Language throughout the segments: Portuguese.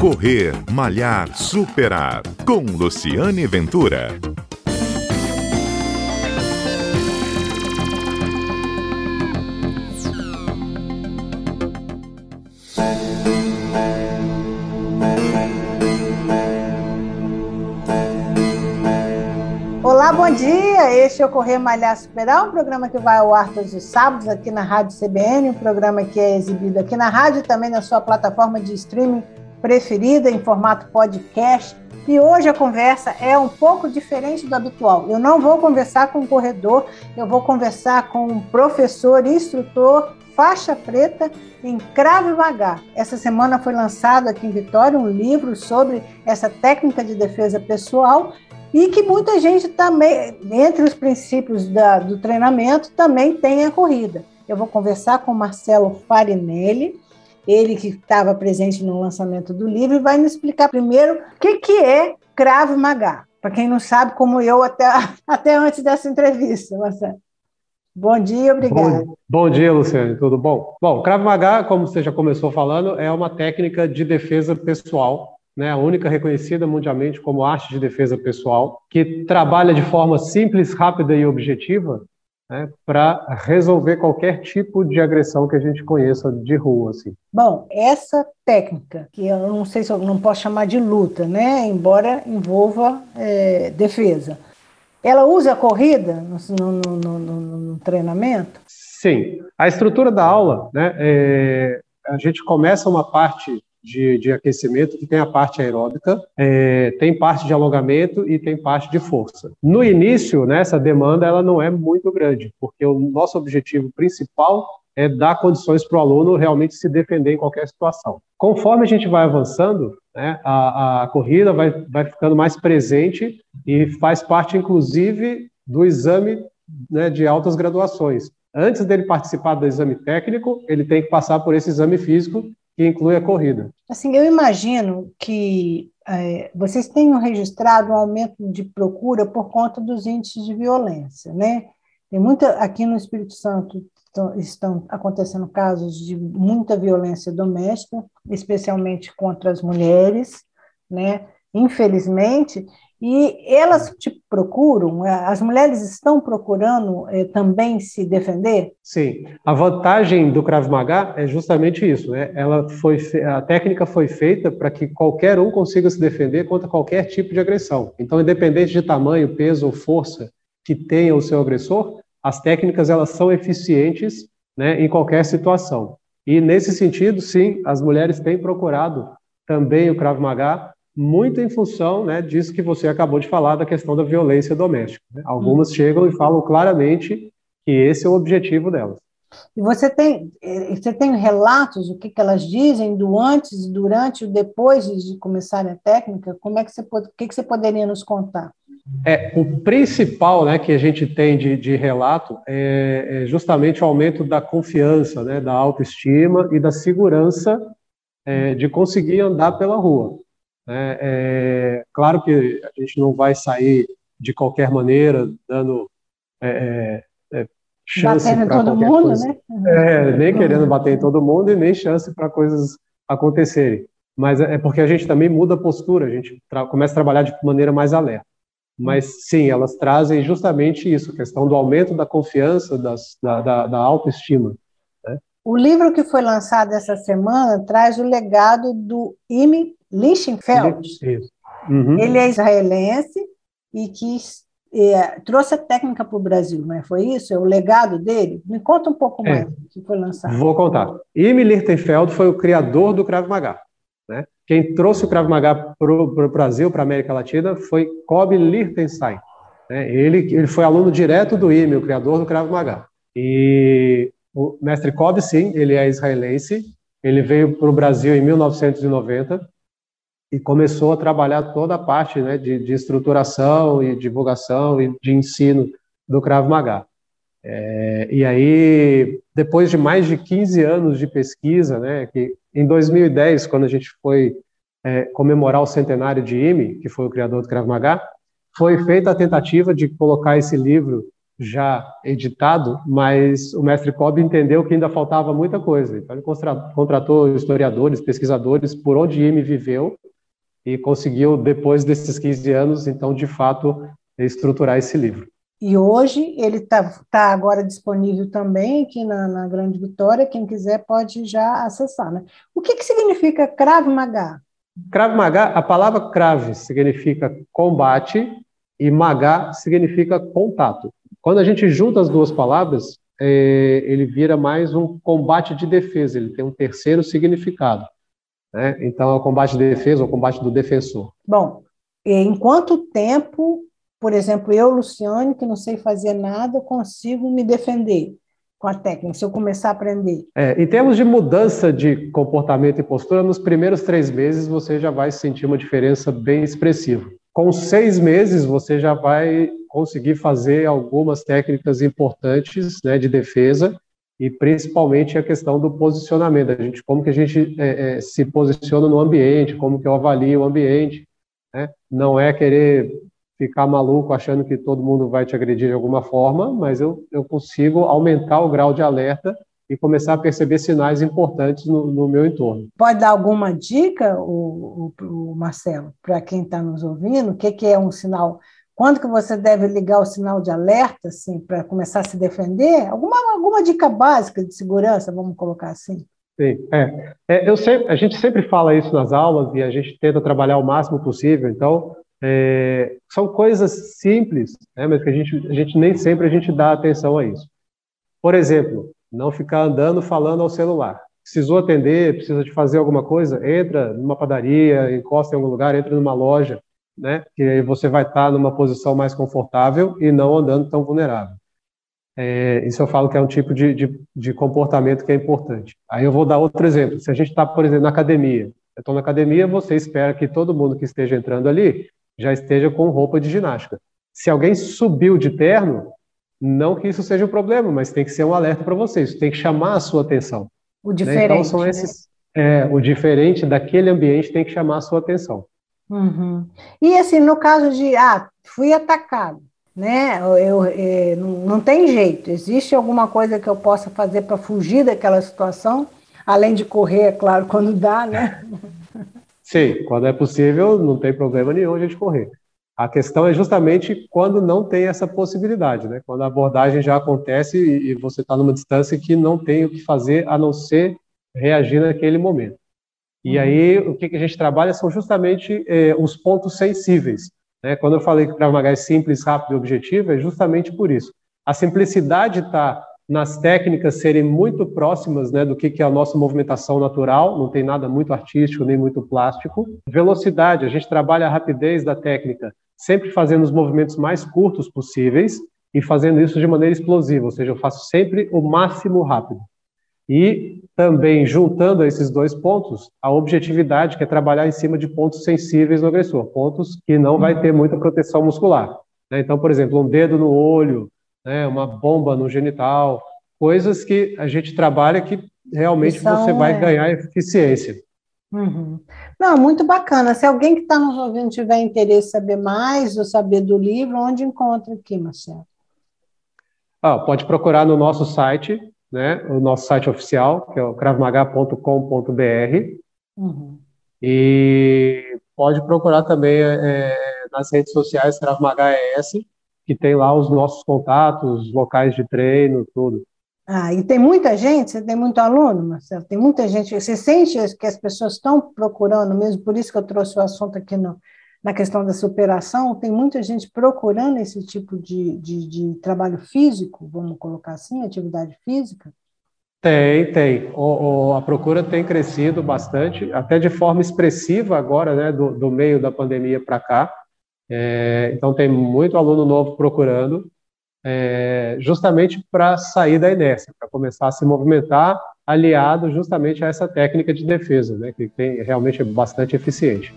Correr, Malhar, Superar. Com Luciane Ventura. Olá, bom dia! Este é o Correr Malhar Superar, um programa que vai ao ar todos os sábados aqui na Rádio CBN, um programa que é exibido aqui na rádio e também na sua plataforma de streaming preferida, em formato podcast. E hoje a conversa é um pouco diferente do habitual. Eu não vou conversar com um corredor, eu vou conversar com um professor, instrutor, faixa preta em Cravo Maga. Essa semana foi lançado aqui em Vitória um livro sobre essa técnica de defesa pessoal e que muita gente também, entre os princípios da, do treinamento, também tem a corrida. Eu vou conversar com Marcelo Farinelli, ele que estava presente no lançamento do livro, vai me explicar primeiro o que, que é Cravo Maga. Para quem não sabe, como eu até, até antes dessa entrevista, Marcelo. Bom dia, obrigado. Bom, bom, dia, Luciane, tudo bom? Bom, Krav Maga, como você já começou falando, é uma técnica de defesa pessoal né, a única reconhecida mundialmente como arte de defesa pessoal, que trabalha de forma simples, rápida e objetiva né, para resolver qualquer tipo de agressão que a gente conheça de rua. Assim. Bom, essa técnica, que eu não sei se eu não posso chamar de luta, né, embora envolva é, defesa, ela usa a corrida no, no, no, no, treinamento? Sim. A estrutura da aula, né, é, a gente começa uma parte de, de aquecimento, que tem a parte aeróbica, é, tem parte de alongamento e tem parte de força. No início, né, essa demanda ela não é muito grande, porque o nosso objetivo principal é dar condições para o aluno realmente se defender em qualquer situação. Conforme a gente vai avançando, né, a, a corrida vai, vai ficando mais presente e faz parte, inclusive, do exame né, de altas graduações. Antes dele participar do exame técnico, ele tem que passar por esse exame físico que inclui a corrida. Assim, eu imagino que é, vocês tenham registrado um aumento de procura por conta dos índices de violência, né? Tem muita aqui no Espírito Santo estão acontecendo casos de muita violência doméstica, especialmente contra as mulheres, né? Infelizmente, e elas te procuram, as mulheres estão procurando é, também se defender? Sim, a vantagem do Krav Maga é justamente isso, né? Ela foi, a técnica foi feita para que qualquer um consiga se defender contra qualquer tipo de agressão. Então, independente de tamanho, peso ou força que tenha o seu agressor, as técnicas elas são eficientes né, em qualquer situação. E nesse sentido, sim, as mulheres têm procurado também o Krav Maga muito em função né, disso que você acabou de falar, da questão da violência doméstica. Né? Algumas uhum. chegam e falam claramente que esse é o objetivo delas. E você tem, você tem relatos do que, que elas dizem do antes, durante e depois de começarem a técnica? Como é que você pode, o que, que você poderia nos contar? É, o principal né, que a gente tem de, de relato é, é, justamente o aumento da confiança, né, da autoestima e da segurança é, de conseguir andar pela rua. É, é, claro que a gente não vai sair de qualquer maneira dando é, é, é chance para qualquer mundo, coisa. Né? É, nem querendo bater em todo mundo e nem chance para coisas acontecerem. Mas é porque a gente também muda a postura, a gente começa a trabalhar de maneira mais alerta. Mas sim, elas trazem justamente isso, a questão do aumento da confiança, das, da, da, da autoestima. Né? O livro que foi lançado essa semana traz o legado do Imi Lichtenfeld. Uhum. Ele é israelense e que é, trouxe a técnica para o Brasil, não é? Foi isso? É o legado dele? Me conta um pouco é. mais do que foi lançado. Vou contar. Imi Lichtenfeld foi o criador do Krav Maga. Né? Quem trouxe o Krav Maga para o Brasil, para a América Latina, foi Kobe Lichtenstein. Né? Ele, ele foi aluno direto do Imi, o criador do Krav Maga. E o mestre Kobe, sim, ele é israelense. Ele veio para o Brasil em 1990 e começou a trabalhar toda a parte né, de, de, estruturação e divulgação e de ensino do Krav Maga. É, e aí, depois de mais de 15 anos de pesquisa, né, que em 2010, quando a gente foi é, comemorar o centenário de Imi, que foi o criador do Krav Maga, foi feita a tentativa de colocar esse livro já editado, mas o mestre Cobb entendeu que ainda faltava muita coisa. Então, ele contratou historiadores, pesquisadores, por onde Ime viveu, e conseguiu, depois desses 15 anos, então, de fato, estruturar esse livro. E hoje ele está tá agora disponível também aqui na, na, Grande Vitória, quem quiser pode já acessar. Né? O que, que significa Krav Maga? Krav Maga, a palavra Krav significa combate e Maga significa contato. Quando a gente junta as duas palavras, é, ele vira mais um combate de defesa, ele tem um terceiro significado. Né? Então, é o combate de defesa ou combate do defensor. Bom, em quanto tempo por exemplo, eu, Luciane, que não sei fazer nada, consigo me defender com a técnica, se eu começar a aprender. É, em termos de mudança de comportamento e postura, nos primeiros três meses você já vai sentir uma diferença bem expressiva. Com seis meses você já vai conseguir fazer algumas técnicas importantes né, de defesa e principalmente a questão do posicionamento, a gente, como que a gente é, é, se posiciona no ambiente, como que eu avalio o ambiente, né? não é querer ficar maluco achando que todo mundo vai te agredir de alguma forma, mas eu, eu consigo aumentar o grau de alerta e começar a perceber sinais importantes no, no meu entorno. Pode dar alguma dica, o, o, o Marcelo, para quem está nos ouvindo? O que, que é um sinal? Quando que você deve ligar o sinal de alerta, assim, para começar a se defender? Alguma, alguma dica básica de segurança, vamos colocar assim? Sim, é. é eu sempre, a gente sempre fala isso nas aulas e a gente tenta trabalhar o máximo possível. Então, é, são coisas simples, né, mas que a gente, a gente nem sempre a gente dá atenção a isso. Por exemplo, não ficar andando falando ao celular. Precisou atender, precisa de fazer alguma coisa, entra numa padaria, encosta em algum lugar, entra numa loja, né? Que aí você vai estar numa posição mais confortável e não andando tão vulnerável. É, isso eu falo que é um tipo de, de, de, comportamento que é importante. Aí eu vou dar outro exemplo. Se a gente está, por exemplo, na academia, eu estou na academia, você espera que todo mundo que esteja entrando ali já esteja com roupa de ginástica. Se alguém subiu de terno, não que isso seja um problema, mas tem que ser um alerta para vocês, tem que chamar a sua atenção. O diferente. Né? Então são né? esses, né? é, o diferente daquele ambiente tem que chamar a sua atenção. Uhum. E assim, no caso de, ah, fui atacado, né? Eu, eu, é, não, tem jeito. Existe alguma coisa que eu possa fazer para fugir daquela situação, além de correr, é claro, quando dá, né? Sim, quando é possível, não tem problema nenhum a gente correr. A questão é justamente quando não tem essa possibilidade, né? Quando a abordagem já acontece e, você está numa distância que não tem o que fazer a não ser reagir naquele momento. E aí, o que, a gente trabalha são justamente eh, os pontos sensíveis. Né? Quando eu falei que o Krav é simples, rápido e objetivo, é justamente por isso. A simplicidade está nas técnicas serem muito próximas né, do que, que é a nossa movimentação natural, não tem nada muito artístico nem muito plástico. Velocidade, a gente trabalha a rapidez da técnica, sempre fazendo os movimentos mais curtos possíveis e fazendo isso de maneira explosiva, ou seja, eu faço sempre o máximo rápido. E também juntando esses dois pontos, a objetividade, que é trabalhar em cima de pontos sensíveis no agressor, pontos que não vai ter muita proteção muscular. Né? Então, por exemplo, um dedo no olho, né, uma bomba no genital, coisas que a gente trabalha que realmente São, você vai é... ganhar eficiência. Uhum. Não, muito bacana. Se alguém que está nos ouvindo tiver interesse em saber mais ou saber do livro, onde encontra aqui, Marcelo? Ah, pode procurar no nosso site, né, o nosso site oficial, que é o cravmaga.com.br. Uhum. E pode procurar também é, nas redes sociais Krav Maga ES, que tem lá os nossos contatos, locais de treino, tudo. Ah, e tem muita gente, você tem muito aluno, Marcelo? Tem muita gente, você sente que as pessoas estão procurando, mesmo por isso que eu trouxe o assunto aqui no, na questão da superação, tem muita gente procurando esse tipo de, de, de trabalho físico, vamos colocar assim, atividade física? Tem, tem. O, o, a procura tem crescido bastante, até de forma expressiva agora, né, do, do meio da pandemia para cá. É, então, tem muito aluno novo procurando, é, justamente para sair da inércia, para começar a se movimentar, aliado justamente a essa técnica de defesa, né, que tem, realmente é bastante eficiente.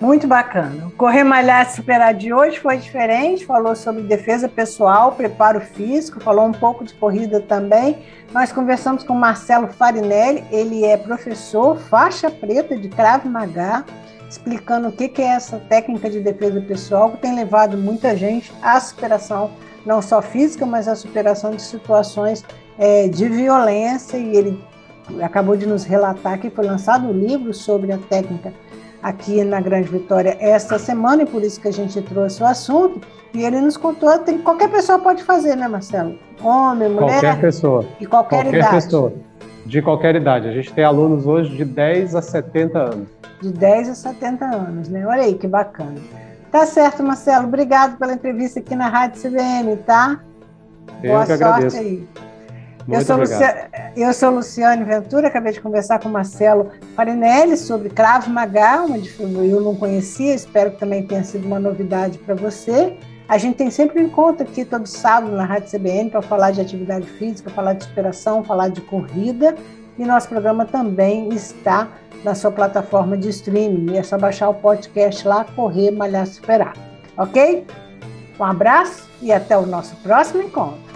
Muito bacana. O Correr Malhar Superar de hoje foi diferente, falou sobre defesa pessoal, preparo físico, falou um pouco de corrida também. Nós conversamos com Marcelo Farinelli, ele é professor, faixa preta de Krav Maga, explicando o que é essa técnica de defesa pessoal que tem levado muita gente à superação não só física, mas a superação de situações é, de violência, e ele acabou de nos relatar que foi lançado um livro sobre a técnica aqui na Grande Vitória esta semana, e por isso que a gente trouxe o assunto. E ele nos contou, tem, qualquer pessoa pode fazer, né, Marcelo? Homem, mulher. Qualquer pessoa. E qualquer, qualquer idade. pessoa. De qualquer idade. A gente tem alunos hoje de 10 a 70 anos. De 10 a 70 anos, né? Olha aí que bacana. Tá certo, Marcelo. Obrigado pela entrevista aqui na Rádio CBN, tá? Eu Boa que sorte agradeço. aí. Eu sou, Lucia... eu sou Luciane Ventura, acabei de conversar com o Marcelo Farinelli sobre Cravo Magal, uma eu não conhecia, espero que também tenha sido uma novidade para você. A gente tem sempre um encontro aqui todo sábado na Rádio CBN para falar de atividade física, falar de inspiração, falar de corrida. E nosso programa também está na sua plataforma de streaming. E é só baixar o podcast lá, correr, malhar, superar. Ok? Um abraço e até o nosso próximo encontro.